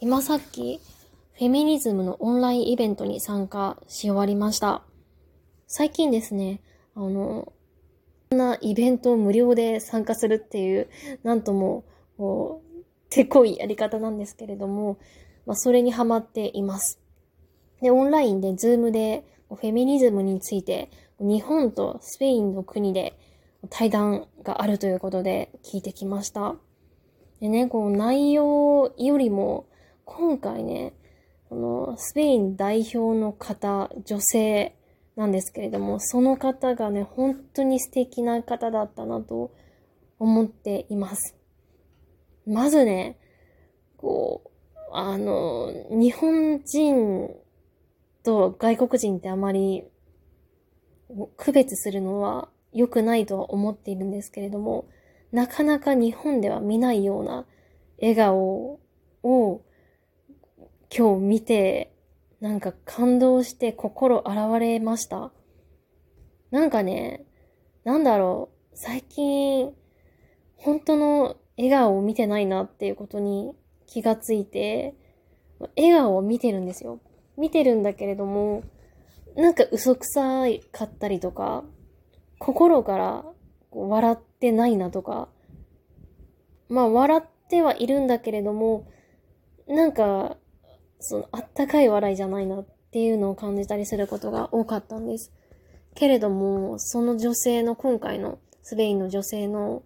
今さっき、フェミニズムのオンラインイベントに参加し終わりました。最近ですね、あの、こんなイベントを無料で参加するっていう、なんとも、こう、せこいやり方なんですけれども、まあ、それにハマっています。で、オンラインで、 Zoom で、フェミニズムについて、日本とスペインの国で対談があるということで聞いてきました。でね、この内容よりも、今回ね、このスペイン代表の方、女性なんですけれども、その方がね、本当に素敵な方だったなと思っています。まずね、こう、あの、日本人と外国人ってあまり区別するのは良くないとは思っているんですけれども、なかなか日本では見ないような笑顔を今日見て、なんか感動して心洗われました？なんかね、なんだろう、最近、本当の笑顔を見てないなっていうことに気がついて、笑顔を見てるんですよ。見てるんだけれども、なんか嘘くさかったりとか、心から笑ってないなとか、まあ笑ってはいるんだけれども、なんか、そのあったかい笑いじゃないなっていうのを感じたりすることが多かったんです。けれども、その女性の今回のスペインの女性の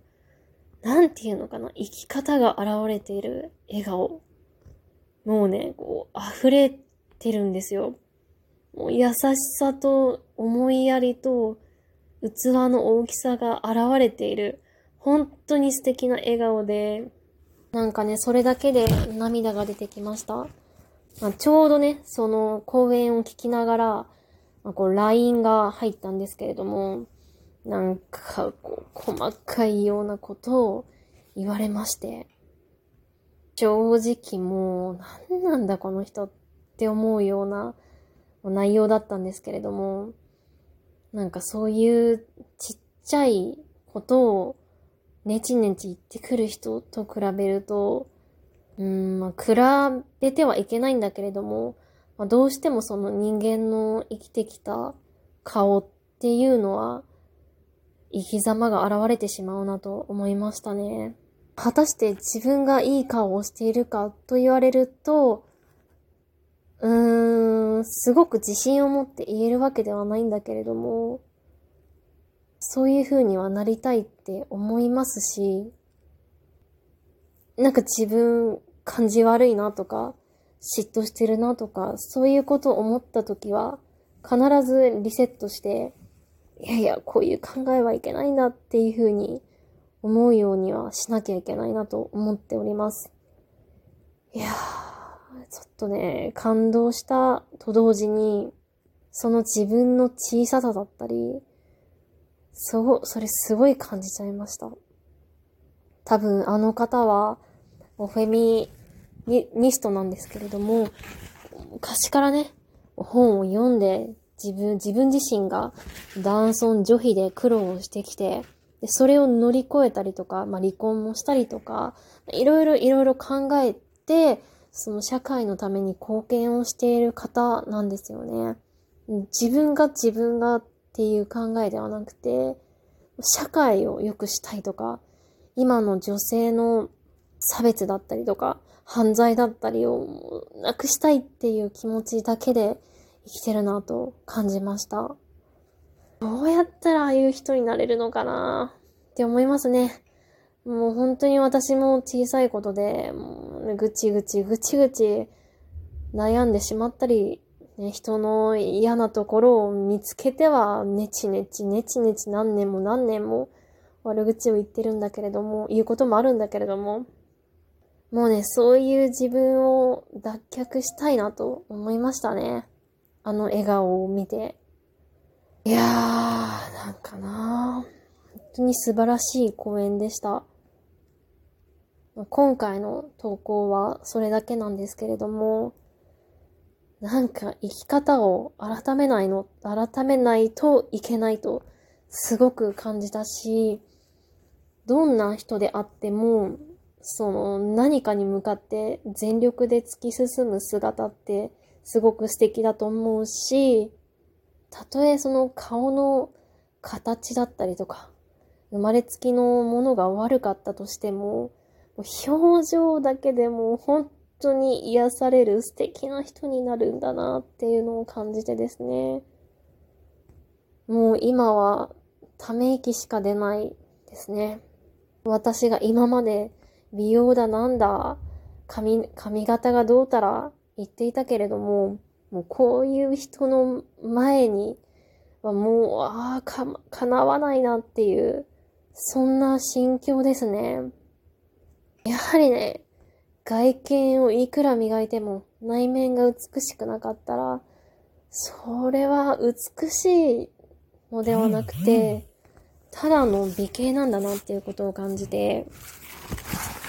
なんていうのかな、生き方が現れている笑顔。もうね、こう、溢れてるんですよ。もう優しさと思いやりと器の大きさが現れている。本当に素敵な笑顔で、なんかね、それだけで涙が出てきました。まあ、ちょうどね、その講演を聞きながら、まあ、こう LINE が入ったんですけれども、なんか、こう、細かいようなことを言われまして、正直もう、何なんだこの人って思うような内容だったんですけれども、なんかそういうちっちゃいことをネチネチ言ってくる人と比べると、うん、まあ、比べてはいけないんだけれども、まあ、どうしてもその人間の生きてきた顔っていうのは、生き様が現れてしまうなと思いましたね。果たして自分がいい顔をしているかと言われると、うーん、すごく自信を持って言えるわけではないんだけれども、そういう風にはなりたいって思いますし、なんか自分感じ悪いなとか、嫉妬してるなとか、そういうことを思った時は、必ずリセットして、いやいや、こういう考えはいけないんだっていうふうに思うようにはしなきゃいけないなと思っております。いやー、ちょっとね、感動したと同時に、その自分の小ささだったり、そう、それすごい感じちゃいました。多分あの方は、フェミニストなんですけれども、昔からね、本を読んで自分、自分自身が男尊女卑で苦労をしてきて、でそれを乗り越えたりとか、まあ、離婚もしたりとか、いろいろいろいろ考えて、その社会のために貢献をしている方なんですよね。自分が自分がっていう考えではなくて、社会を良くしたいとか、今の女性の差別だったりとか、犯罪だったりをなくしたいっていう気持ちだけで生きてるなと感じました。どうやったらああいう人になれるのかなって思いますね。もう本当に私も小さいことで、もうぐちぐちぐちぐち悩んでしまったり、ね、人の嫌なところを見つけては、ねちねちねちねち何年も何年も悪口を言ってるんだけれども、言うこともあるんだけれども、もうね、そういう自分を脱却したいなと思いましたね。あの笑顔を見て。いやー、なんかな本当に素晴らしい公演でした。今回の投稿はそれだけなんですけれども、なんか生き方を改めないの、改めないといけないとすごく感じたし、どんな人であっても、その何かに向かって全力で突き進む姿ってすごく素敵だと思うし、たとえその顔の形だったりとか、生まれつきのものが悪かったとしても、表情だけでも本当に癒される素敵な人になるんだなっていうのを感じてですね。もう今はため息しか出ないですね。私が今まで美容だなんだ、髪、髪型がどうたら言っていたけれども、もうこういう人の前にはもう、ああ、か、叶わないなっていう、そんな心境ですね。やはりね、外見をいくら磨いても内面が美しくなかったら、それは美しいのではなくて、ただの美形なんだなっていうことを感じて、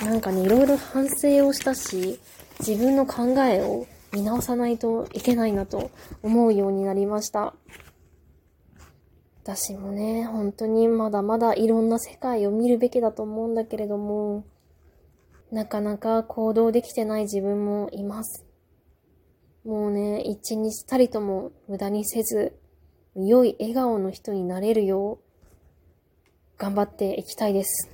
なんかね、いろいろ反省をしたし、自分の考えを見直さないといけないなと思うようになりました。私もね、本当にまだまだいろんな世界を見るべきだと思うんだけれども、なかなか行動できてない自分もいます。もうね、一日たりとも無駄にせず、良い笑顔の人になれるよう、頑張っていきたいです。